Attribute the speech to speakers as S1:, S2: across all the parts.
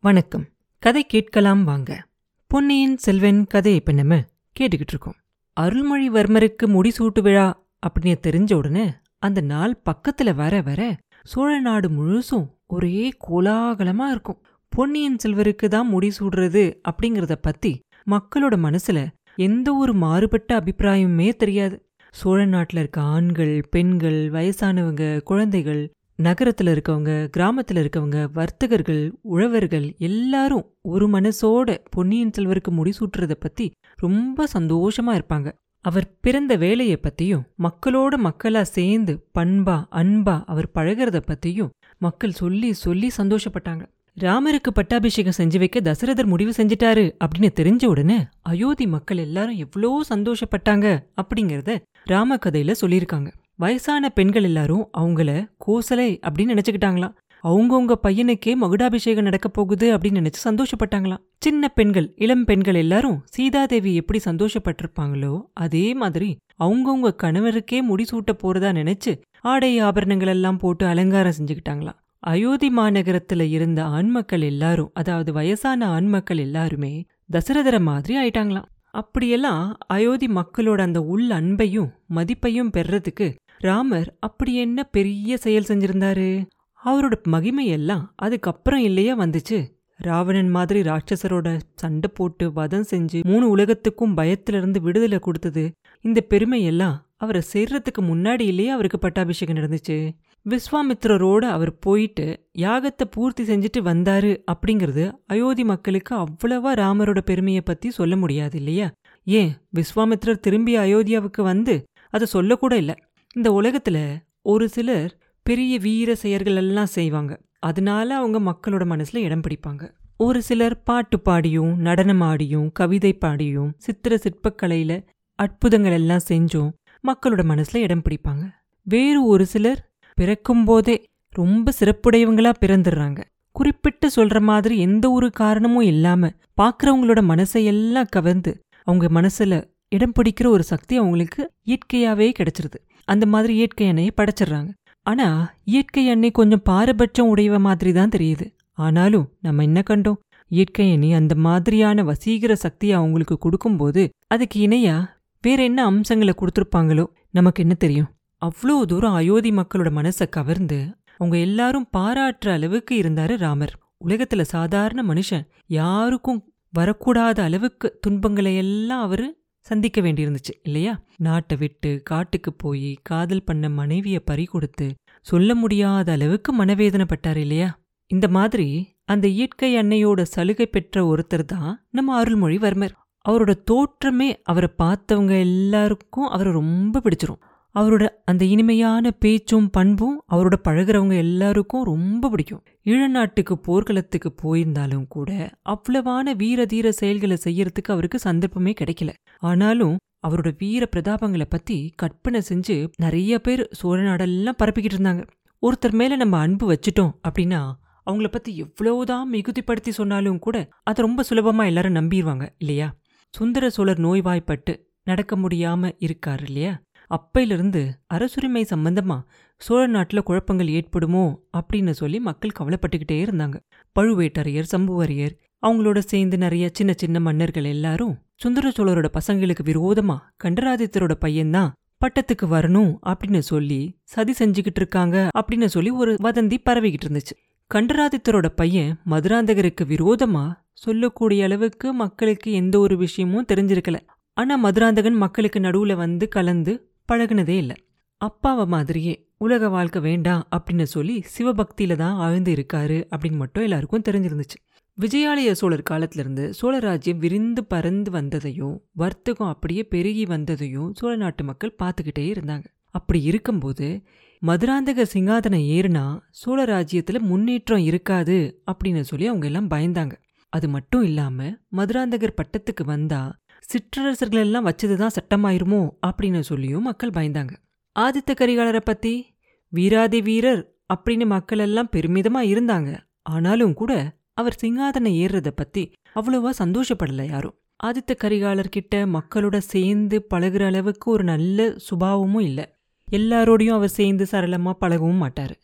S1: வணக்கம். கதை கேட்கலாம் வாங்க. பொன்னியின் செல்வன் கதையை இப்ப நம்ம கேட்டுக்கிட்டு இருக்கோம். அருள்மொழிவர்மருக்கு முடிசூட்டு விழா அப்படின்னு தெரிஞ்ச உடனே அந்த நாள் பக்கத்துல வர வர சோழ நாடு முழுசும் ஒரே கோலாகலமா இருக்கும். பொன்னியின் செல்வருக்கு தான் முடிசூடுறது அப்படிங்கறத பத்தி மக்களோட மனசுல எந்த ஒரு மாறுபட்ட அபிப்பிராயமுமே தெரியாது. சோழ நாட்டுல இருக்க ஆண்கள் பெண்கள் வயசானவங்க குழந்தைகள் நகரத்தில் இருக்கவங்க கிராமத்தில் இருக்கவங்க வர்த்தகர்கள் உழவர்கள் எல்லாரும் ஒரு மனசோட பொன்னியின் செல்வருக்கு முடிசூட்டுறதை பத்தி ரொம்ப சந்தோஷமா இருப்பாங்க. அவர் பிறந்த வேலையை பத்தியும் மக்களோட மக்களா சேர்ந்து பண்பா அன்பா அவர் பழகிறத பத்தியும் மக்கள் சொல்லி சொல்லி சந்தோஷப்பட்டாங்க. ராமருக்கு பட்டாபிஷேகம் செஞ்சு வைக்க தசரதர் முடிவு செஞ்சிட்டாரு அப்படின்னு தெரிஞ்ச உடனே அயோத்தி மக்கள் எல்லாரும் எவ்வளோ சந்தோஷப்பட்டாங்க அப்படிங்கறத ராம கதையில சொல்லியிருக்காங்க. வயசான பெண்கள் எல்லாரும் அவங்கள கோசலை அப்படின்னு நினைச்சுக்கிட்டாங்களாம். அவங்கவுங்க பையனுக்கே மகுடாபிஷேகம் நடக்க போகுது அப்படின்னு நினைச்சு சந்தோஷப்பட்டாங்களாம். சின்ன பெண்கள் இளம் பெண்கள் எல்லாரும் சீதாதேவி எப்படி சந்தோஷப்பட்டிருப்பாங்களோ அதே மாதிரி அவங்கவுங்க கணவருக்கே முடிசூட்ட போறதா நினைச்சு ஆடை ஆபரணங்கள் எல்லாம் போட்டு அலங்காரம் செஞ்சுக்கிட்டாங்களாம். அயோத்தி மாநகரத்துல இருந்த ஆண்மக்கள் எல்லாரும் அதாவது வயசான ஆண்மக்கள் எல்லாருமே தசரதர மாதிரி ஆயிட்டாங்களாம். அப்படியெல்லாம் அயோத்தி மக்களோட அந்த உள் அன்பையும் மதிப்பையும் பெறறதுக்கு ராமர் அப்படி என்ன பெரிய செயல் செஞ்சிருந்தாரு? அவரோட மகிமையெல்லாம் அதுக்கப்புறம் இல்லையா வந்துச்சு. ராவணன் மாதிரி ராட்சசரோட சண்டை போட்டு வதம் செஞ்சு மூணு உலகத்துக்கும் பயத்திலிருந்து விடுதலை கொடுத்தது. இந்த பெருமையெல்லாம் அவரை சேர்றதுக்கு முன்னாடி இல்லையே அவருக்கு பட்டாபிஷேகம் நடந்துச்சு. விஸ்வாமித்ரரோட அவர் போயிட்டு யாகத்தை பூர்த்தி செஞ்சுட்டு வந்தாரு அப்படிங்கிறது அயோத்தி மக்களுக்கு அவ்வளவா ராமரோட பெருமையை பத்தி சொல்ல முடியாது இல்லையா? ஏன் விஸ்வாமித்ரர் திரும்பி அயோத்தியாவுக்கு வந்து அதை சொல்லக்கூட இல்லை. இந்த உலகத்துல ஒரு சிலர் பெரிய வீர செயல்கள் எல்லாம் செய்வாங்க. அதனால அவங்க மக்களோட மனசுல இடம் பிடிப்பாங்க. ஒரு சிலர் பாட்டு பாடியும் நடனம் ஆடியும் கவிதை பாடியும் சித்திர சிற்பக்கலையில அற்புதங்கள் எல்லாம் செஞ்சும் மக்களோட மனசுல இடம் பிடிப்பாங்க. வேறு ஒரு சிலர் பிறக்கும்போதே ரொம்ப சிறப்புடையவங்களா பிறந்துடுறாங்க. குறிப்பிட்டு சொல்ற மாதிரி எந்த ஒரு காரணமும் இல்லாம பாக்குறவங்களோட மனசையெல்லாம் கவர்ந்து அவங்க மனசுல இடம் பிடிக்கிற ஒரு சக்தி அவங்களுக்கு இயற்கையாவே கிடைச்சிருது. அந்த மாதிரி இயற்கை எண்ணெயை படைச்சிடுறாங்க. ஆனா இயற்கை எண்ணெய் கொஞ்சம் பாரபட்சம் உடையவ மாதிரி தான் தெரியுது. ஆனாலும் நம்ம என்ன கண்டோம்? இயற்கை எண்ணெய் அந்த மாதிரியான வசீகர சக்தியை அவங்களுக்கு கொடுக்கும்போது அதுக்கு இணையா வேற என்ன அம்சங்களை கொடுத்துருப்பாங்களோ நமக்கு என்ன தெரியும்? அவ்வளோ தூரம் அயோத்தி மக்களோட மனசை கவர்ந்து அவங்க எல்லாரும் பாராட்டுற அளவுக்கு இருந்தாரு ராமர். உலகத்துல சாதாரண மனுஷன் யாருக்கும் வரக்கூடாத அளவுக்கு துன்பங்களை எல்லாம் அவரு சந்திக்க வேண்டியிருந்துச்சு இல்லையா? நாட்டை விட்டு காட்டுக்கு போய் காதல் பண்ண மனைவியை பறி கொடுத்து சொல்ல முடியாத அளவுக்கு மனவேதனைப்பட்டார் இல்லையா? இந்த மாதிரி அந்த இயற்கை அன்னையோட சலுகை பெற்ற ஒருத்தர் தான் நம்ம அருள்மொழிவர்மர். அவரோட தோற்றமே அவரை பார்த்தவங்க எல்லாருக்கும் அவரை ரொம்ப பிடிச்சிரும். அவரோட அந்த இனிமையான பேச்சும் பண்பும் அவரோட பழகுறவங்க எல்லாருக்கும் ரொம்ப பிடிக்கும். ஈழநாட்டுக்கு போர்க்களத்துக்கு போயிருந்தாலும் கூட அவ்வளவான வீர தீர செயல்களை செய்யறதுக்கு அவருக்கு சந்தர்ப்பமே கிடைக்கல. ஆனாலும் அவரோட வீர பிரதாபங்களை பத்தி கற்பனை செஞ்சு நிறைய பேர் சோழ நாடெல்லாம் பரப்பிக்கிட்டு இருந்தாங்க. ஒருத்தர் மேல நம்ம அன்பு வச்சுட்டோம் அப்படின்னா அவங்கள பத்தி எவ்வளவுதான் மிகுதிப்படுத்தி சொன்னாலும் கூட அதை ரொம்ப சுலபமா எல்லாரும் நம்பிடுவாங்க இல்லையா? சுந்தர சோழர் நோய்வாய்ப்பட்டு நடக்க முடியாம இருக்காரு இல்லையா? அப்பையிலிருந்து அரசுரிமை சம்பந்தமா சோழ நாட்டுல குழப்பங்கள் ஏற்படுமோ அப்படின்னு சொல்லி மக்கள் கவலைப்பட்டுக்கிட்டே இருந்தாங்க. பழுவேட்டரையர் சம்புவரையர் அவங்களோட சேர்ந்து நிறைய சின்ன சின்ன மன்னர்கள் எல்லாரும் சுந்தர சோழரோட பசங்களுக்கு விரோதமா கண்டராதித்தரோட பையன்தான் பட்டத்துக்கு வரணும் அப்படின்னு சொல்லி சதி செஞ்சுக்கிட்டு இருக்காங்க அப்படின்னு சொல்லி ஒரு வதந்தி பரவிக்கிட்டு இருந்துச்சு. கண்டராதித்தரோட பையன் மதுராந்தகருக்கு விரோதமா சொல்லக்கூடிய அளவுக்கு மக்களுக்கு எந்த ஒரு விஷயமும் தெரிஞ்சிருக்கல. ஆனா மதுராந்தகன் மக்களுக்கு நடுவுல வந்து கலந்து பழகுனதே இல்ல. அப்பாவை மாதிரியே உலக வாழ்க்கை வேண்டாம் அப்படின்னு சொல்லி சிவபக்தியில தான் ஆழ்ந்து இருக்காரு அப்படின்னு மட்டும் எல்லாருக்கும் தெரிஞ்சிருந்துச்சு. விஜயாலய சோழர் காலத்துல இருந்து சோழராஜ்யம் விரிந்து பறந்து வந்ததையும் வர்த்தகம் அப்படியே பெருகி வந்ததையும் சோழ நாட்டு மக்கள் பார்த்துக்கிட்டே இருந்தாங்க. அப்படி இருக்கும்போது மதுராந்தக சிங்காதனம் ஏறுனா சோழ ராஜ்யத்துல முன்னேற்றம் இருக்காது அப்படின்னு சொல்லி அவங்க எல்லாம் பயந்தாங்க. அது மட்டும் இல்லாம மதுராந்தகர் பட்டத்துக்கு வந்தா சிற்றரசர்கள் எல்லாம் வச்சதுதான் சட்டமாயிருமோ அப்படின்னு சொல்லியும் மக்கள் பயந்தாங்க. ஆதித்த கரிகாலரை பத்தி வீராதி வீரர் அப்படின்னு மக்கள் எல்லாம் பெருமிதமா இருந்தாங்க. ஆனாலும் கூட அவர் சிங்காதனம் ஏறுறத பத்தி அவ்வளவா சந்தோஷப்படல யாரும். ஆதித்த கரிகாலர்கிட்ட மக்களோட சேர்ந்து பழகுற அளவுக்கு ஒரு நல்ல சுபாவமும் இல்லை. எல்லாரோடையும் அவர் சேர்ந்து சரளமா பழகவும் மாட்டார்.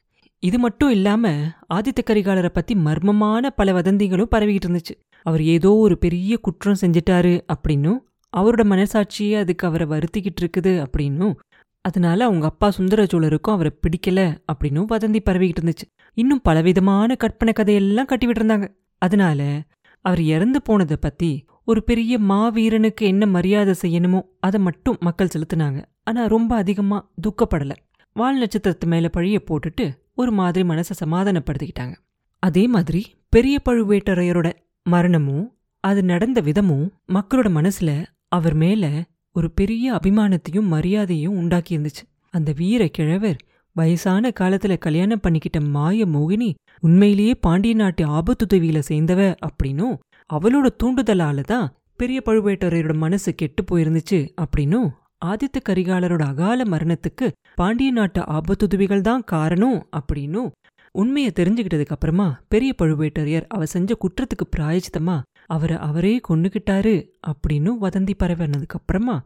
S1: இது மட்டும் இல்லாம ஆதித்த கரிகாலரை பத்தி மர்மமான பல வதந்திகளும் பரவிக்கிட்டு இருந்துச்சு. அவர் ஏதோ ஒரு பெரிய குற்றம் செஞ்சிட்டாரு அப்படின்னும் அவரோட மனசாட்சியே அதுக்கு அவரை வருத்திக்கிட்டு இருக்குது அப்படின்னும் அதனால அவங்க அப்பா சுந்தர சோழருக்கும் அவரை பிடிக்கல அப்படின்னும் வதந்தி பரவிக்கிட்டு இருந்துச்சு. இன்னும் பலவிதமான கற்பனை கதையெல்லாம் கட்டிவிட்டு இருந்தாங்க அதனால அவர் இறந்து போனதை பத்தி ஒரு பெரிய மாவீரனுக்கு என்ன மரியாதை செய்யணுமோ அதை மட்டும் மக்கள் செலுத்தினாங்க. ஆனா ரொம்ப அதிகமா துக்கப்படல. வால் நட்சத்திரத்து மேல பழிய போட்டுட்டு ஒரு மாதிரி மனசை சமாதானப்படுத்திக்கிட்டாங்க. அதே மாதிரி பெரிய பழுவேட்டரையரோட மரணமும் அது நடந்த விதமும் மக்களோட மனசுல அவர் மேல ஒரு பெரிய அபிமானத்தையும் மரியாதையும் உண்டாக்கி இருந்துச்சு அந்த வீர கிழவர் வயசான காலத்துல கல்யாணம் பண்ணிக்கிட்ட மாய மோகினி உண்மையிலேயே பாண்டிய நாட்டு ஆபத்துதவியில சேர்ந்தவ அப்படின்னும் அவளோட தூண்டுதலால தான் பெரிய பழுவேட்டரையரோட மனசு கெட்டு போயிருந்துச்சு அப்படின்னும் ஆதித்த கரிகாலரோட அகால மரணத்துக்கு பாண்டிய நாட்டு ஆபத்துதவிகள் தான் காரணம் அப்படின்னும் உண்மையை தெரிஞ்சுக்கிட்டதுக்கு அப்புறமா பெரிய பழுவேட்டரையர் அவ செஞ்ச குற்றத்துக்கு பிராயச்சித்தமா அவரை அவரே கொன்னுக்கிட்டாரு அப்படின்னு வதந்தி பரவினதுக்கு அப்புறமா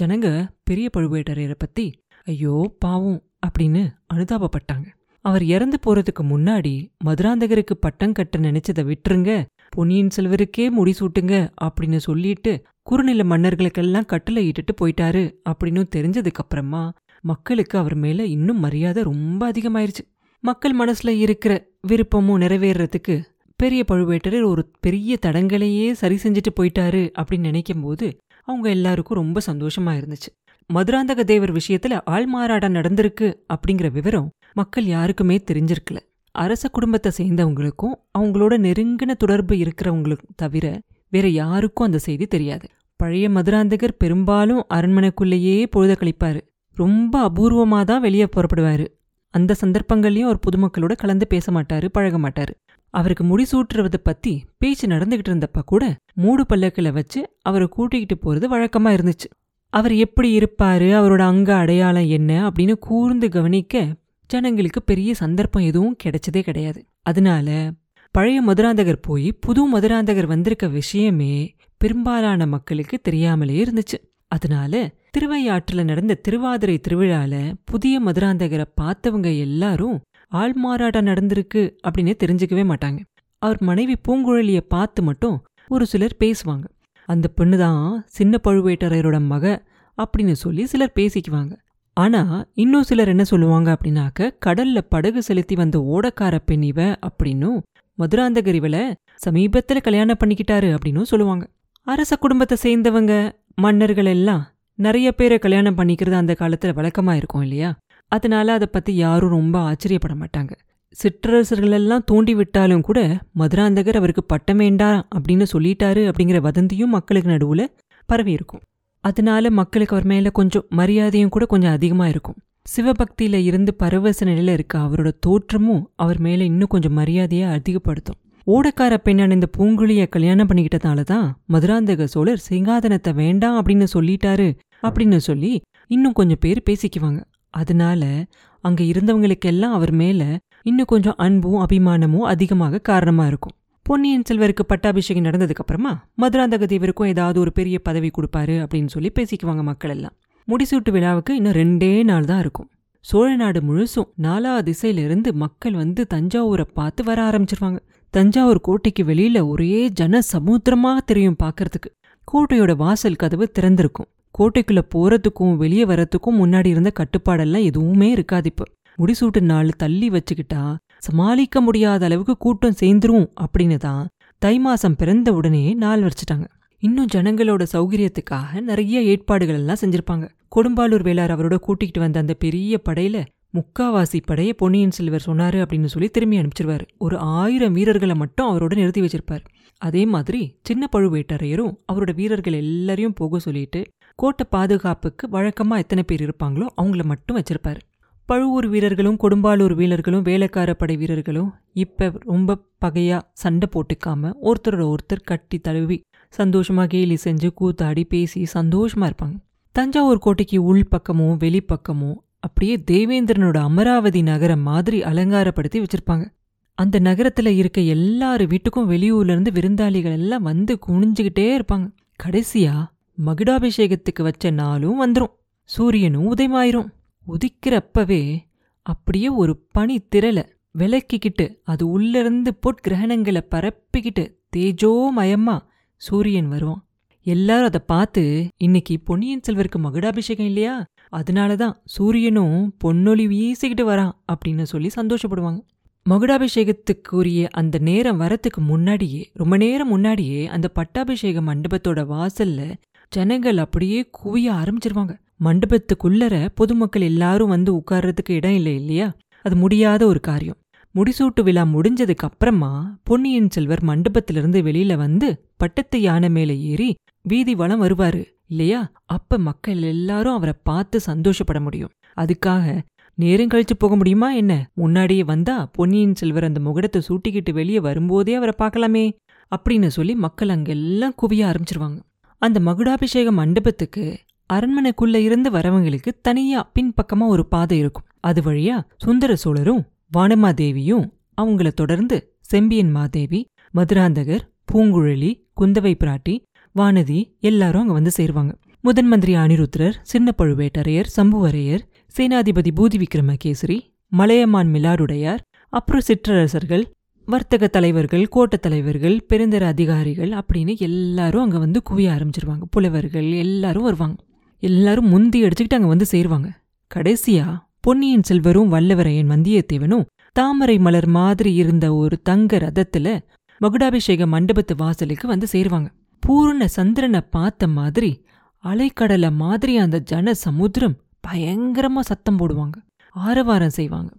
S1: ஜனங்க பெரிய பழுவேட்டரையரை பத்தி ஐயோ பாவம் அப்படின்னு அனுதாபப்பட்டாங்க. அவர் இறந்து போறதுக்கு முன்னாடி மதுராந்தகருக்கு பட்டம் கட்ட நினைச்சதை விட்டுருங்க பொன்னியின் செல்வருக்கே முடிசூட்டுங்க அப்படின்னு சொல்லிட்டு குறுநில மன்னர்களுக்கெல்லாம் கட்டளை இட்டுட்டு போயிட்டாரு அப்படின்னு தெரிஞ்சதுக்கு அப்புறமா மக்களுக்கு அவர் மேல இன்னும் மரியாதை ரொம்ப அதிகமாயிருச்சு. மக்கள் மனசுல இருக்கிற விருப்பமும் நிறைவேறதுக்கு பெரிய பழுவேட்டரர் ஒரு பெரிய தடங்களையே சரி செஞ்சுட்டு போயிட்டாரு அப்படின்னு நினைக்கும் போது அவங்க எல்லாருக்கும் ரொம்ப சந்தோஷமா இருந்துச்சு. மதுராந்தக தேவர் விஷயத்துல ஆள்மாறாட்டம் நடந்திருக்கு அப்படிங்கிற விவரம் மக்கள் யாருக்குமே தெரிஞ்சிருக்கல. அரச குடும்பத்தை சேர்ந்தவங்களுக்கும் அவங்களோட நெருங்கின தொடர்பு இருக்கிறவங்களுக்கும் தவிர வேற யாருக்கும் அந்த செய்தி தெரியாது. பழைய மதுராந்தகர் பெரும்பாலும் அரண்மனைக்குள்ளேயே பொழுத கழிப்பாரு. ரொம்ப அபூர்வமா தான் வெளியே புறப்படுவாரு. அந்த சந்தர்ப்பங்கள்லயும் அவர் பொதுமக்களோட கலந்து பேச மாட்டாரு பழக மாட்டாரு. அவருக்கு முடிசூட்டுறது பத்தி பேச்சு நடந்துகிட்டு இருந்தப்ப கூட மூடு பல்லக்கில் வச்சு அவரை கூட்டிக்கிட்டு போறது வழக்கமா இருந்துச்சு. அவர் எப்படி இருப்பாரு? அவரோட அங்க அடையாளம் என்ன? அப்படின்னு கூர்ந்து கவனிக்க ஜனங்களுக்கு பெரிய சந்தர்ப்பம் எதுவும் கிடைச்சதே கிடையாது. அதனால பழைய மதுராந்தகர் போய் புது மதுராந்தகர் வந்திருக்க விஷயமே பெரும்பாலான மக்களுக்கு தெரியாமலே இருந்துச்சு. அதனால திருவையாற்றுல நடந்த திருவாதிரை திருவிழால புதிய மதுராந்தகரை பார்த்தவங்க எல்லாரும் ஆள்மாறாட்டம் நடந்திருக்கு அப்படின்னு தெரிஞ்சுக்கவே மாட்டாங்க. அவர் மனைவி பூங்குழலிய பார்த்து மட்டும் ஒரு சிலர் பேசுவாங்க. அந்த பெண்ணு தான் சின்ன பழுவேட்டரையரோட மக அப்படின்னு சொல்லி சிலர் பேசிக்குவாங்க. ஆனா இன்னும் சிலர் என்ன சொல்லுவாங்க அப்படின்னாக்க கடல்ல படகு செலுத்தி வந்த ஓடக்கார பெண் இவ அப்படின்னும் மதுராந்தகர் சமீபத்தில் சமீபத்துல கல்யாணம் பண்ணிக்கிட்டாரு அப்படின்னும் சொல்லுவாங்க. அரச குடும்பத்தை சேர்ந்தவங்க மன்னர்கள் எல்லாம் நிறைய பேரை கல்யாணம் பண்ணிக்கிறது அந்த காலத்துல வழக்கமா இருக்கும் இல்லையா? அதனால அதை பற்றி யாரும் ரொம்ப ஆச்சரியப்பட மாட்டாங்க. சிற்றரசர்கள் எல்லாம் தூண்டி விட்டாலும் கூட மதுராந்தகர் அவருக்கு பட்டம் வேண்டாம் அப்படின்னு சொல்லிட்டாரு அப்படிங்கிற வதந்தியும் மக்களுக்கு நடுவுல பரவி இருக்கும். அதனால மக்களுக்கு அவர் மேல கொஞ்சம் மரியாதையும் கூட கொஞ்சம் அதிகமா இருக்கும். சிவபக்தியில இருந்து பரவச நிலையில இருக்க அவரோட தோற்றமும் அவர் மேல இன்னும் கொஞ்சம் மரியாதையை அதிகப்படுத்தும். ஓடக்கார பெண்ணான இந்த பூங்குழியை கல்யாணம் பண்ணிக்கிட்டதால தான் மதுராந்தக சோழர் சிங்காதனத்தை வேண்டாம் அப்படின்னு சொல்லிட்டாரு அப்படின்னு சொல்லி இன்னும் கொஞ்சம் பேர் பேசிக்குவாங்க. அதனால அங்க இருந்தவங்களுக்கெல்லாம் அவர் மேல இன்னும் கொஞ்சம் அன்பும் அபிமானமும் அதிகமாக காரணமா இருக்கும். பொன்னியின் செல்வருக்கு பட்டாபிஷேகம் நடந்ததுக்கு அப்புறமா மதுராந்தக தேவருக்கும் ஏதாவது ஒரு பெரிய பதவி கொடுப்பாரு அப்படின்னு சொல்லி பேசிக்குவாங்க மக்கள் எல்லாம் முடிசூட்டு விழாவுக்கு இன்னும் ரெண்டே நாள் தான் இருக்கும். சோழ நாடு முழுசும் நாலா திசையிலிருந்து மக்கள் வந்து தஞ்சாவூரை பார்த்து வர ஆரம்பிச்சிருவாங்க. தஞ்சாவூர் கோட்டைக்கு வெளியில ஒரே ஜன சமுத்திரமாக தெரியும் பார்க்கறதுக்கு. கோட்டையோட வாசல் கதவு திறந்திருக்கும். கோட்டைக்குள்ள போறதுக்கும் வெளியே வரத்துக்கும் முன்னாடி இருந்த கட்டுப்பாடெல்லாம் எதுவுமே இருக்காது இப்போ. முடிசூட்டு நாள் தள்ளி வச்சுக்கிட்டா சமாளிக்க முடியாத அளவுக்கு கூட்டம் சேர்ந்துரும் அப்படின்னு தான் தை மாசம் பிறந்த உடனே நாள் வரைச்சிட்டாங்க. இன்னும் ஜனங்களோட சௌகரியத்துக்காக நிறைய ஏற்பாடுகள் எல்லாம் செஞ்சிருப்பாங்க. கொடும்பாலூர் வேளார் அவரோட கூட்டிகிட்டு வந்த அந்த பெரிய படையில முக்காவாசி படைய பொன்னியின் செல்வர் சொன்னாரு அப்படின்னு சொல்லி திரும்பி அனுப்பிச்சிருவாரு. ஒரு ஆயிரம் வீரர்களை மட்டும் அவரோட நிறுத்தி வச்சிருப்பார். அதே மாதிரி சின்ன பழுவேட்டரையரும் அவரோட வீரர்கள் எல்லாரையும் போக சொல்லிட்டு கோட்டை பாதுகாப்புக்கு வழக்கமா எத்தனை பேர் இருப்பாங்களோ அவங்கள மட்டும் வச்சிருப்பாரு. பழுவூர் வீரர்களும் கொடும்பாலூர் வீரர்களும் வேலைக்கார படை வீரர்களும் இப்ப ரொம்ப பகையா சண்டை போட்டுக்காம ஒருத்தரோட ஒருத்தர் கட்டி தழுவி சந்தோஷமா கேலி செஞ்சு கூத்தாடி பேசி சந்தோஷமா இருப்பாங்க. தஞ்சாவூர் கோட்டைக்கு உள் பக்கமும் வெளிப்பக்கமும் அப்படியே தேவேந்திரனோட அமராவதி நகரம் மாதிரி அலங்காரப்படுத்தி வச்சிருப்பாங்க. அந்த நகரத்துல இருக்க எல்லாரு வீட்டுக்கும் வெளியூர்ல இருந்து விருந்தாளிகள் எல்லாம் வந்து குனிஞ்சுக்கிட்டே இருப்பாங்க. கடைசியா மகுடாபிஷேகத்துக்கு வச்ச நாளும் வந்துரும். சூரியனும் உதயமாயிரும். உதிக்கிறப்பவே அப்படியே ஒரு பனி திரள விளக்கிக்கிட்டு அது உள்ளிருந்து பொற்கிரகணங்களை பரப்பிக்கிட்டு தேஜோமயமா சூரியன் வருவான். எல்லாரும் அதை பார்த்து இன்னைக்கு பொன்னியின் செல்வருக்கு மகுடாபிஷேகம் இல்லையா? அதனால தான் சூரியனும் பொன்னொளி வீசிக்கிட்டு வரான் அப்படின்னு சொல்லி சந்தோஷப்படுவாங்க. மகுடாபிஷேகத்துக்குரிய அந்த நேரம் வரத்துக்கு முன்னாடியே ரொம்ப நேரம் முன்னாடியே அந்த பட்டாபிஷேக மண்டபத்தோட வாசல்ல ஜனங்கள் அப்படியே குவிய ஆரம்பிச்சிருவாங்க. மண்டபத்துக்குள்ளர பொதுமக்கள் எல்லாரும் வந்து உட்கார்றதுக்கு இடம் இல்லை இல்லையா? அது முடியாத ஒரு காரியம். முடிசூட்டு விழா முடிஞ்சதுக்கு அப்புறமா பொன்னியின் செல்வர் மண்டபத்திலிருந்து வெளியில வந்து பட்டத்து யானை மேல ஏறி வீதி வளம் வருவாரு இல்லையா? அப்ப மக்கள் எல்லாரும் அவரை பார்த்து சந்தோஷப்பட முடியும். அதுக்காக நேரம் கழிச்சு போக முடியுமா என்ன? முன்னாடியே வந்தா பொன்னியின் செல்வர் அந்த முகடத்தை சூட்டிக்கிட்டு வெளியே வரும்போதே அவரை பார்க்கலாமே அப்படின்னு சொல்லி மக்கள் அங்கெல்லாம் குவிய ஆரம்பிச்சிருவாங்க. அந்த மகுடாபிஷேக மண்டபத்துக்கு அரண்மனைக்குள்ள இருந்து வரவங்களுக்கு தனியா பின்பக்கமா ஒரு பாதை இருக்கும். அது வழியா சுந்தர சோழரும் வானமாதேவியும் அவங்கள தொடர்ந்து செம்பியன் மாதேவி மதுராந்தகர் பூங்குழலி குந்தவை பிராட்டி வானதி எல்லாரும் அங்க வந்து சேருவாங்க. முதன் மந்திரி அனிருத்ரர் சின்ன பழுவேட்டரையர் சம்புவரையர் சேனாதிபதி பூதி விக்ரமகேசரி மலையமான் மிலாடுடையார் அப்புறம் சிற்றரசர்கள் வர்த்தக தலைவர்கள் கோட்ட தலைவர்கள் பெருந்தர அதிகாரிகள் அப்படின்னு எல்லாரும் அங்க வந்து குவிய ஆரம்பிச்சிருவாங்க. புலவர்கள் எல்லாரும் வருவாங்க. எல்லாரும் முந்தி அடிச்சுக்கிட்டு அங்க வந்து சேருவாங்க. கடைசியா பொன்னியின் செல்வரும் வல்லவரையன் வந்தியத்தேவனும் தாமரை மலர் மாதிரி இருந்த ஒரு தங்க ரதத்துல மகுடாபிஷேக மண்டபத்து வாசலுக்கு வந்து சேருவாங்க. பூர்ண சந்திரனை பார்த்த மாதிரி அலைக்கடலை மாதிரி அந்த ஜன சமுத்திரம் பயங்கரமா சத்தம் போடுவாங்க. ஆரவாரம் செய்வாங்க.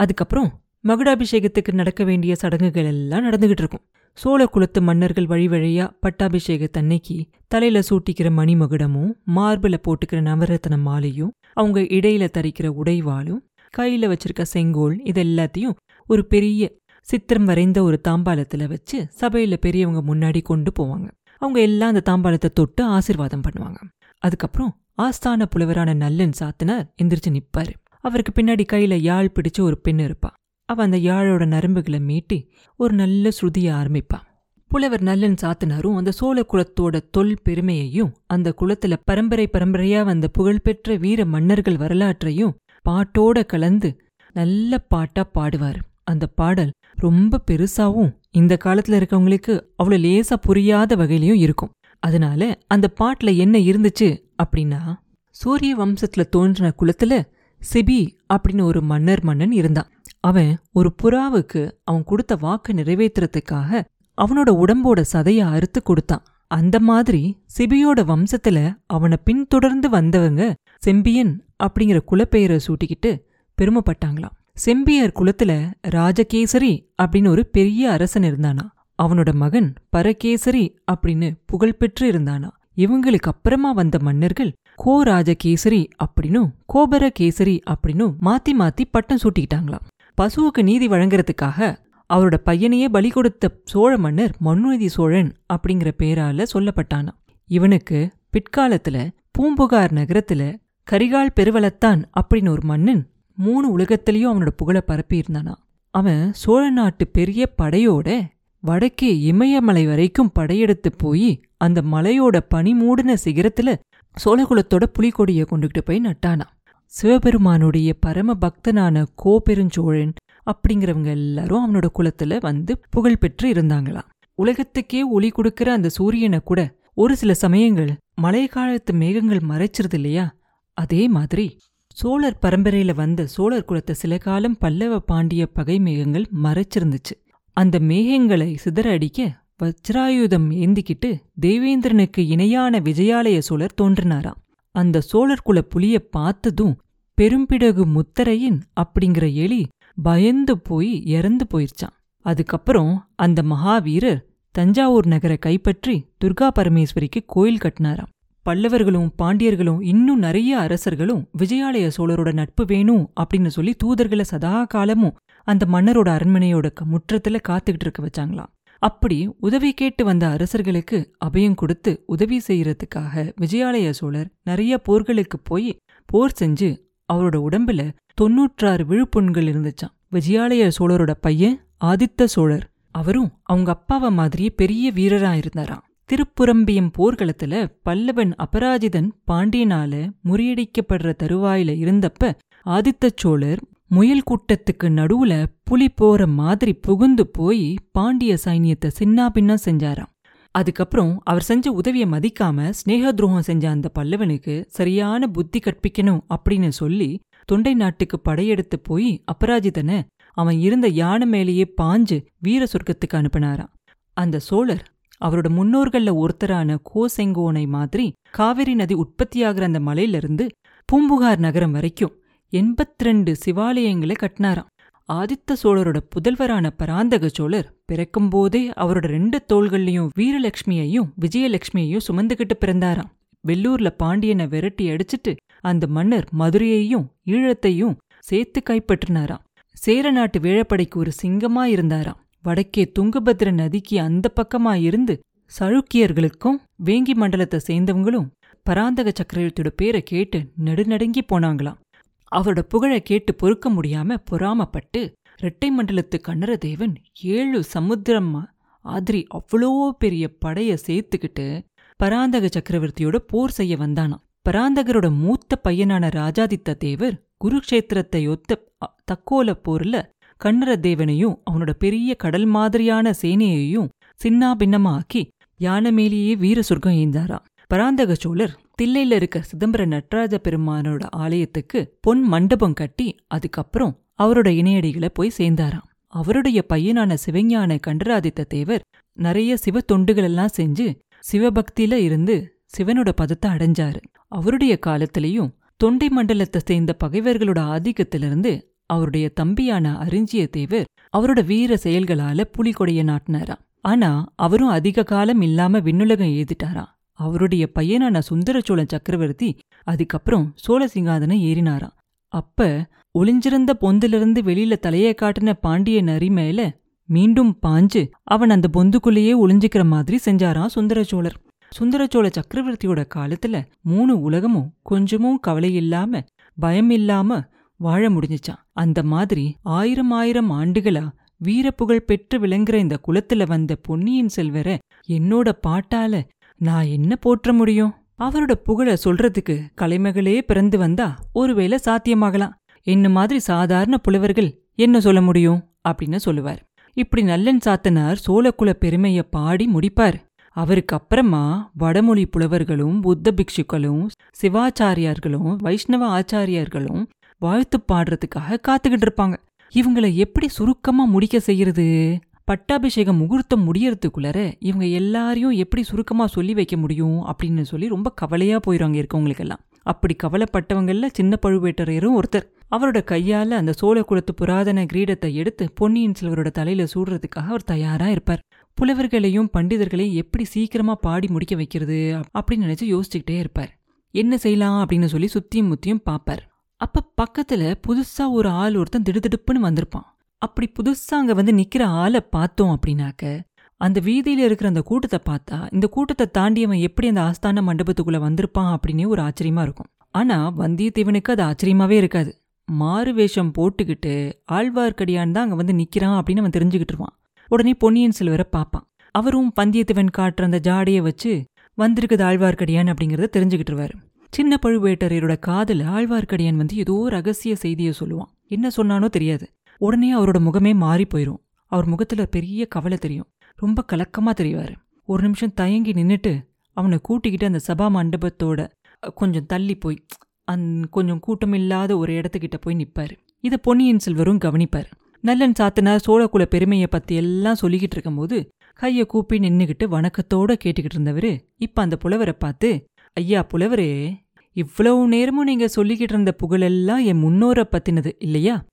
S1: அதுக்கப்புறம் மகுடாபிஷேகத்துக்கு நடக்க வேண்டிய சடங்குகள் எல்லாம் நடந்துகிட்டு இருக்கும் சோழ குலத்து மன்னர்கள் வழி வழியா பட்டாபிஷேகத்தன்னைக்கு தலையில சூட்டிக்கிற மணிமகுடமும் மார்பில போட்டுக்கிற நவரத்தன மாலையும் அவங்க இடையில தரிக்கிற உடைவாளும் கையில வச்சிருக்க செங்கோல் இது எல்லாத்தையும் ஒரு பெரிய சித்திரம் வரைந்த ஒரு தாம்பாலத்துல வச்சு சபையில பெரியவங்க முன்னாடி கொண்டு போவாங்க. அவங்க எல்லாம் அந்த தாம்பாலத்தை தொட்டு ஆசிர்வாதம் பண்ணுவாங்க. அதுக்கப்புறம் ஆஸ்தான புலவரான நல்லன் சாத்தினார் எந்திரிச்சு நிப்பாரு. அவருக்கு பின்னாடி கையில யாழ் பிடிச்சு ஒரு பெண் இருப்பா. அவ அந்த யாழோட நரம்புகளை மீட்டி ஒரு நல்ல ஸ்ருதியை ஆரம்பிப்பான் புலவர் நல்லன் சாத்தனாரும் அந்த சோழ குலத்தோட தொல் பெருமையையும் அந்த குலத்துல பரம்பரை பரம்பரையா வந்த புகழ்பெற்ற வீர மன்னர்கள் வரலாற்றையும் பாட்டோட கலந்து நல்ல பாட்டா பாடுவார். அந்த பாடல் ரொம்ப பெருசாவும் இந்த காலத்துல இருக்கவங்களுக்கு அவ்வளோ லேசா புரியாத வகையிலையும் இருக்கும். அதனால அந்த பாட்டுல என்ன இருந்துச்சு அப்படின்னா சூரிய வம்சத்துல தோன்றின குலத்துல சிபி அப்படின்னு ஒரு மன்னர் மன்னன் இருந்தான். அவன் ஒரு புறாவுக்கு அவன் கொடுத்த வாக்கு நிறைவேற்றுறதுக்காக அவனோட உடம்போட சதைய அறுத்து கொடுத்தான். அந்த மாதிரி சிபியோட வம்சத்துல அவனை பின்தொடர்ந்து வந்தவங்க செம்பியன் அப்படிங்கிற குலப்பெயரை சூட்டிக்கிட்டு பெருமைப்பட்டாங்களாம். செம்பியர் குலத்துல ராஜகேசரி அப்படின்னு ஒரு பெரிய அரசன் இருந்தானா. அவனோட மகன் பரகேசரி அப்படின்னு புகழ்பெற்று இருந்தானா. இவங்களுக்கு அப்புறமா வந்த மன்னர்கள் கோ ராஜகேசரி அப்படின்னும் கோபர கேசரி அப்படின்னும் மாத்தி மாத்தி பட்டம் சூட்டிக்கிட்டாங்களாம். பசுவுக்கு நீதி வழங்குறதுக்காக அவரோட பையனையே பலி கொடுத்த சோழ மன்னர் மனுநீதி சோழன் அப்படிங்கிற பேரால சொல்லப்பட்டானா இவனுக்கு பிற்காலத்துல பூம்புகார் நகரத்துல கரிகால் பெருவளத்தான் அப்படின்னு ஒரு மன்னன் மூணு உலகத்திலையும் அவனோட புகழ பரப்பியிருந்தானா அவன் சோழ நாட்டு பெரிய படையோட வடக்கே இமயமலை வரைக்கும் படையெடுத்து போய் அந்த மலையோட பனி மூடின சிகரத்துல சோழகுலத்தோட புலிகொடியை கொண்டுகிட்டு போய் நட்டானா சிவபெருமானுடைய பரம பக்தனான கோபெருஞ்சோழன் அப்படிங்கிறவங்க எல்லாரும் அவனோட குலத்துல வந்து புகழ் பெற்று இருந்தாங்களாம். உலகத்துக்கே ஒளி கொடுக்கிற அந்த சூரியனை கூட ஒரு சில சமயங்கள் மழை காலத்து மேகங்கள் மறைச்சிருது இல்லையா? அதே மாதிரி சோழர் பரம்பரையில வந்த சோழர் குலத்தை சில காலம் பல்லவ பாண்டிய பகை மேகங்கள் மறைச்சிருந்துச்சு. அந்த மேகங்களை சிதற அடிக்க வஜ்ராயுதம் ஏந்திக்கிட்டு தேவேந்திரனுக்கு இணையான விஜயாலய சோழர் தோன்றினாராம். அந்த சோழர் குல புலிய பார்த்ததும் பெரும்பிடகு முத்தரையின் அப்படிங்கிற எலி பயந்து போய் இறந்து போயிருச்சான் அதுக்கப்புறம் அந்த மகாவீரர் தஞ்சாவூர் நகரை கைப்பற்றி துர்கா பரமேஸ்வரிக்கு கோயில் கட்டினாராம். பல்லவர்களும் பாண்டியர்களும் இன்னும் நிறைய அரசர்களும் விஜயாலய சோழரோட நட்பு வேணும் அப்படின்னு சொல்லி தூதர்களை சதா காலமும் அந்த மன்னரோட அரண்மனையோட முற்றத்துல காத்துக்கிட்டு இருக்க வச்சாங்களாம். அப்படி உதவி கேட்டு வந்த அரசர்களுக்கு அபயம் கொடுத்து உதவி செய்யறதுக்காக விஜயாலய சோழர் நிறைய போர்களுக்கு போய் போர் செஞ்சு அவரோட உடம்புல தொன்னூற்றாறு விழுப்புண்கள் இருந்துச்சான் விஜயாலய சோழரோட பையன் ஆதித்த சோழர். அவரும் அவங்க அப்பாவை மாதிரியே பெரிய வீரரா இருந்தாராம் திருப்புரம்பியம் போர்க்களத்துல பல்லவன் அபராஜிதன் பாண்டியனால முறியடிக்கப்படுற தருவாயில இருந்தப்ப ஆதித்த சோழர் முயல் கூட்டத்துக்கு நடுவுல புலி போற மாதிரி புகுந்து போய் பாண்டிய சைனியத்தை சின்னாபின்னா செஞ்சாராம். அதுக்கப்புறம் அவர் செஞ்ச உதவியை மதிக்காம ஸ்னேக துரோகம் செஞ்ச அந்த பல்லவனுக்கு சரியான புத்தி கற்பிக்கணும் அப்படின்னு சொல்லி தொண்டை நாட்டுக்கு படையெடுத்து போய் அபராஜிதனை அவன் இருந்த யானை மேலேயே பாஞ்சு வீர சொர்க்கத்துக்கு அனுப்பினாராம். அந்த சோழர் அவரோட முன்னோர்கள்ல ஒருத்தரான கோசெங்கோனை மாதிரி காவிரி நதி உற்பத்தியாகிற அந்த மலையிலிருந்து பூம்புகார் நகரம் வரைக்கும் எண்பத்திரண்டு சிவாலயங்களை கட்டினாராம். ஆதித்த சோழரோட புதல்வரான பராந்தக சோழர் பிறக்கும்போதே அவரோட ரெண்டு தோள்கள்லயும் வீரலட்சுமியையும் விஜயலட்சுமியையும் சுமந்துகிட்டு பிறந்தாராம். வெள்ளூர்ல பாண்டியனை விரட்டி அடிச்சிட்டு அந்த மன்னர் மதுரையையும் ஈழத்தையும் சேர்த்து கைப்பற்றினாராம். சேர நாட்டு வேழப்படைக்கு ஒரு சிங்கமா இருந்தாராம். வடக்கே துங்கபத்ர நதிக்கு அந்த பக்கமா இருந்து சழுக்கியர்களுக்கும் வேங்கி மண்டலத்தை சேர்ந்தவங்களும் பராந்தக சக்கரவர்த்தியோட பேரை கேட்டு நடுநடுங்கி போனாங்களாம். அவரோட புகழை கேட்டு பொறுக்க முடியாம பொறாமப்பட்டு இரட்டை மண்டலத்து கண்ணரதேவன் ஏழு சமுத்திரம் ஆதிரி அவ்வளோ பெரிய படைய சேர்த்துக்கிட்டு பராந்தக சக்கரவர்த்தியோட போர் செய்ய வந்தானாம். பராந்தகரோட மூத்த பையனான ராஜாதித்த தேவர் குருக்ஷேத்திரத்தை ஒத்த தக்கோல போர்ல கண்ணரதேவனையும் அவனோட பெரிய கடல் மாதிரியான சேனையையும் சின்னா பின்னமாக்கி யானை மேலேயே வீர சொர்க்கம் ஏந்தாராம். பராந்தக சோழர் தில்லையில இருக்க சிதம்பர நடராஜ பெருமானோட ஆலயத்துக்கு பொன் மண்டபம் கட்டி அதுக்கப்புறம் அவரோட இணையடிகளை போய் சேர்ந்தாராம். அவருடைய பையனான சிவஞான கண்டராதித்த தேவர் நிறைய சிவ தொண்டுகளெல்லாம் செஞ்சு சிவபக்தியில இருந்து சிவனோட பதத்தை அடைஞ்சாரு. அவருடைய காலத்திலையும் தொண்டை மண்டலத்தை சேர்ந்த பகைவர்களோட ஆதிக்கத்திலிருந்து அவருடைய தம்பியான அரிஞ்சிய தேவர் அவரோட வீர செயல்களால புலிகொடைய நாட்டினாராம். ஆனா அவரும் அதிக காலம் இல்லாம விண்ணுலகம் எழுதிட்டாராம் அவருடைய பையனான சுந்தர சக்கரவர்த்தி அதுக்கப்புறம் சோழ சிங்காதனம் ஏறினாராம். அப்ப ஒளிஞ்சிருந்த பொந்திலிருந்து வெளியில தலையை காட்டின பாண்டிய நரி மேல மீண்டும் பாஞ்சு அவன் அந்த பொந்துக்குள்ளேயே ஒளிஞ்சிக்கிற மாதிரி செஞ்சாராம் சுந்தர சோழர் சுந்தர சோழ சக்கரவர்த்தியோட காலத்துல மூணு உலகமும் கொஞ்சமும் கவலை இல்லாம பயம் இல்லாம வாழ முடிஞ்சுச்சான் அந்த மாதிரி ஆயிரம் ஆயிரம் ஆண்டுகளா வீரப்புகழ் பெற்று விளங்குற இந்த குலத்துல வந்த பொன்னியின் செல்வர என்னோட பாட்டால நான் என்ன போற்ற முடியும்? அவரோட புகழ சொல்றதுக்கு கலைமகளே பிறந்து வந்தா ஒருவேளை சாத்தியமாகலாம். என்ன மாதிரி சாதாரண புலவர்கள் என்ன சொல்ல முடியும்? அப்படின்னு சொல்லுவார். இப்படி நல்லன் சாத்தனார் சோழக்குல பெருமைய பாடி முடிப்பார். அவருக்கு அப்புறமா வடமொழி புலவர்களும் புத்த பிக்ஷுக்களும் சிவாச்சாரியார்களும் வைஷ்ணவ ஆச்சாரியார்களும் வாழ்த்து பாடுறதுக்காக காத்துக்கிட்டு இருப்பாங்க. இவங்களை எப்படி சுருக்கமா முடிக்க செய்யறது? பட்டாபிஷேகம் முகூர்த்தம் முடியறதுக்குள்ளார இவங்க எல்லாரையும் எப்படி சுருக்கமாக சொல்லி வைக்க முடியும் அப்படின்னு சொல்லி ரொம்ப கவலையாக போயிடுவாங்க இருக்கவங்களுக்கெல்லாம். அப்படி கவலைப்பட்டவங்களில் சின்ன பழுவேட்டரையரும் ஒருத்தர். அவரோட கையால் அந்த சோழ குலத்து புராதன கிரீடத்தை எடுத்து பொன்னியின் செல்வரோட தலையில் சூடுறதுக்காக அவர் தயாராக இருப்பார். புலவர்களையும் பண்டிதர்களையும் எப்படி சீக்கிரமாக பாடி முடிக்க வைக்கிறது அப்படின்னு நினச்சி யோசிச்சுக்கிட்டே இருப்பார். என்ன செய்யலாம் அப்படின்னு சொல்லி சுத்தியும் முத்தியும் பார்ப்பார். அப்போ பக்கத்தில் புதுசாக ஒரு ஆள் ஒருத்தன் திடுதிடுப்புன்னு வந்திருப்பான். அப்படி புதுசாக அங்கே வந்து நிற்கிற ஆளை பார்த்தோம் அப்படின்னாக்க அந்த வீதியில் இருக்கிற அந்த கூட்டத்தை பார்த்தா இந்த கூட்டத்தை தாண்டி அவன் எப்படி அந்த ஆஸ்தான மண்டபத்துக்குள்ளே வந்திருப்பான் அப்படின்னே ஒரு ஆச்சரியமா இருக்கும். ஆனால் வந்தியத்தேவனுக்கு அது ஆச்சரியமாகவே இருக்காது. மாறு வேஷம் போட்டுக்கிட்டு ஆழ்வார்க்கடியான் தான் அங்கே வந்து நிற்கிறான் அப்படின்னு அவன் தெரிஞ்சுக்கிட்டு இருவான் உடனே பொன்னியின் செல்வரை பார்ப்பான். அவரும் வந்தியத்தேவன் காட்டுற அந்த ஜாடையை வச்சு வந்திருக்குது ஆழ்வார்க்கடியான் அப்படிங்கிறத தெரிஞ்சுக்கிட்டுருவாரு சின்ன பழுவேட்டரையரோட காதில் ஆழ்வார்க்கடியான் வந்து ஏதோ ரகசிய செய்தியை சொல்லுவான். என்ன சொன்னானோ தெரியாது. உடனே அவரோட முகமே மாறி போயிரும். அவர் முகத்துல பெரிய கவலை தெரியும். ரொம்ப கலக்கமா தெரிவாரு. ஒரு நிமிஷம் தயங்கி நின்னுட்டு அவனை கூட்டிக்கிட்டு அந்த சபா மண்டபத்தோட கொஞ்சம் தள்ளி போய் அந் கொஞ்சம் கூட்டம் இல்லாத ஒரு இடத்துக்கிட்ட போய் நிற்பாரு இதை பொன்னியின் செல்வரும் கவனிப்பார். நல்லன் சாத்தனார் சோழக்குல பெருமையை பத்தி எல்லாம் சொல்லிக்கிட்டு இருக்கும்போது கையை கூப்பி நின்னுகிட்டு வணக்கத்தோட கேட்டுக்கிட்டு இருந்தவர் இப்ப அந்த புலவரை பார்த்து ஐயா புலவரே இவ்வளவு நேரமும் நீங்க சொல்லிக்கிட்டு இருந்த புகழெல்லாம் என் முன்னோரை பத்தினது இல்லையா?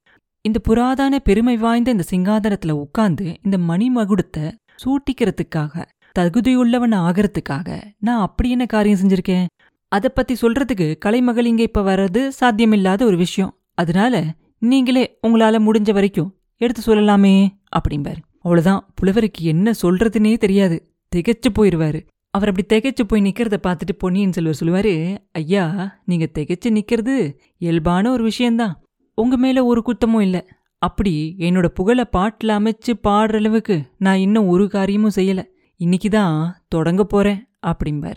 S1: இந்த புராதான பெருமை வாய்ந்த இந்த சிங்காதனத்துல உட்கார்ந்து இந்த மணிமகுடத்தை சூட்டிக்கிறதுக்காக தகுதியுள்ளவன் ஆகிறதுக்காக நான் அப்படி என்ன காரியம் செஞ்சிருக்கேன்? அதை பத்தி சொல்றதுக்கு கலைமகள் இங்க இப்ப வர்றது சாத்தியமில்லாத ஒரு விஷயம். அதனால நீங்களே உங்களால முடிஞ்ச வரைக்கும் எடுத்து சொல்லலாமே அப்படிம்பாரு. அவ்வளவுதான். புலவருக்கு என்ன சொல்றதுன்னே தெரியாது. திகைச்சு போயிருவாரு. அவர் அப்படி திகைச்சு போய் நிக்கிறத பார்த்துட்டு பொன்னியின் செல்வர் சொல்லுவாரு ஐயா நீங்க திகைச்சு நிக்கிறது இயல்பான ஒரு விஷயம்தான். உங்க மேல ஒரு குத்தமும் இல்ல. அப்படி என்னோட புகழ பாட்டுல அமைச்சு பாடுற அளவுக்கு நான் இன்னும் ஒரு காரியமும் செய்யல. இன்னைக்குதான் தொடங்க போறேன் அப்படிம்பார்.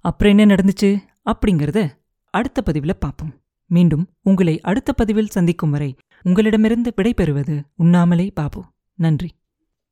S1: அப்புறம் என்ன நடந்துச்சு? அப்படிங்கறத அடுத்த பதிவுல பார்ப்போம் மீண்டும் உங்களை அடுத்த பதிவில் சந்திக்கும் வரை உங்களிடமிருந்து விடைபெறுவது உண்ணாமலே பாபு. நன்றி.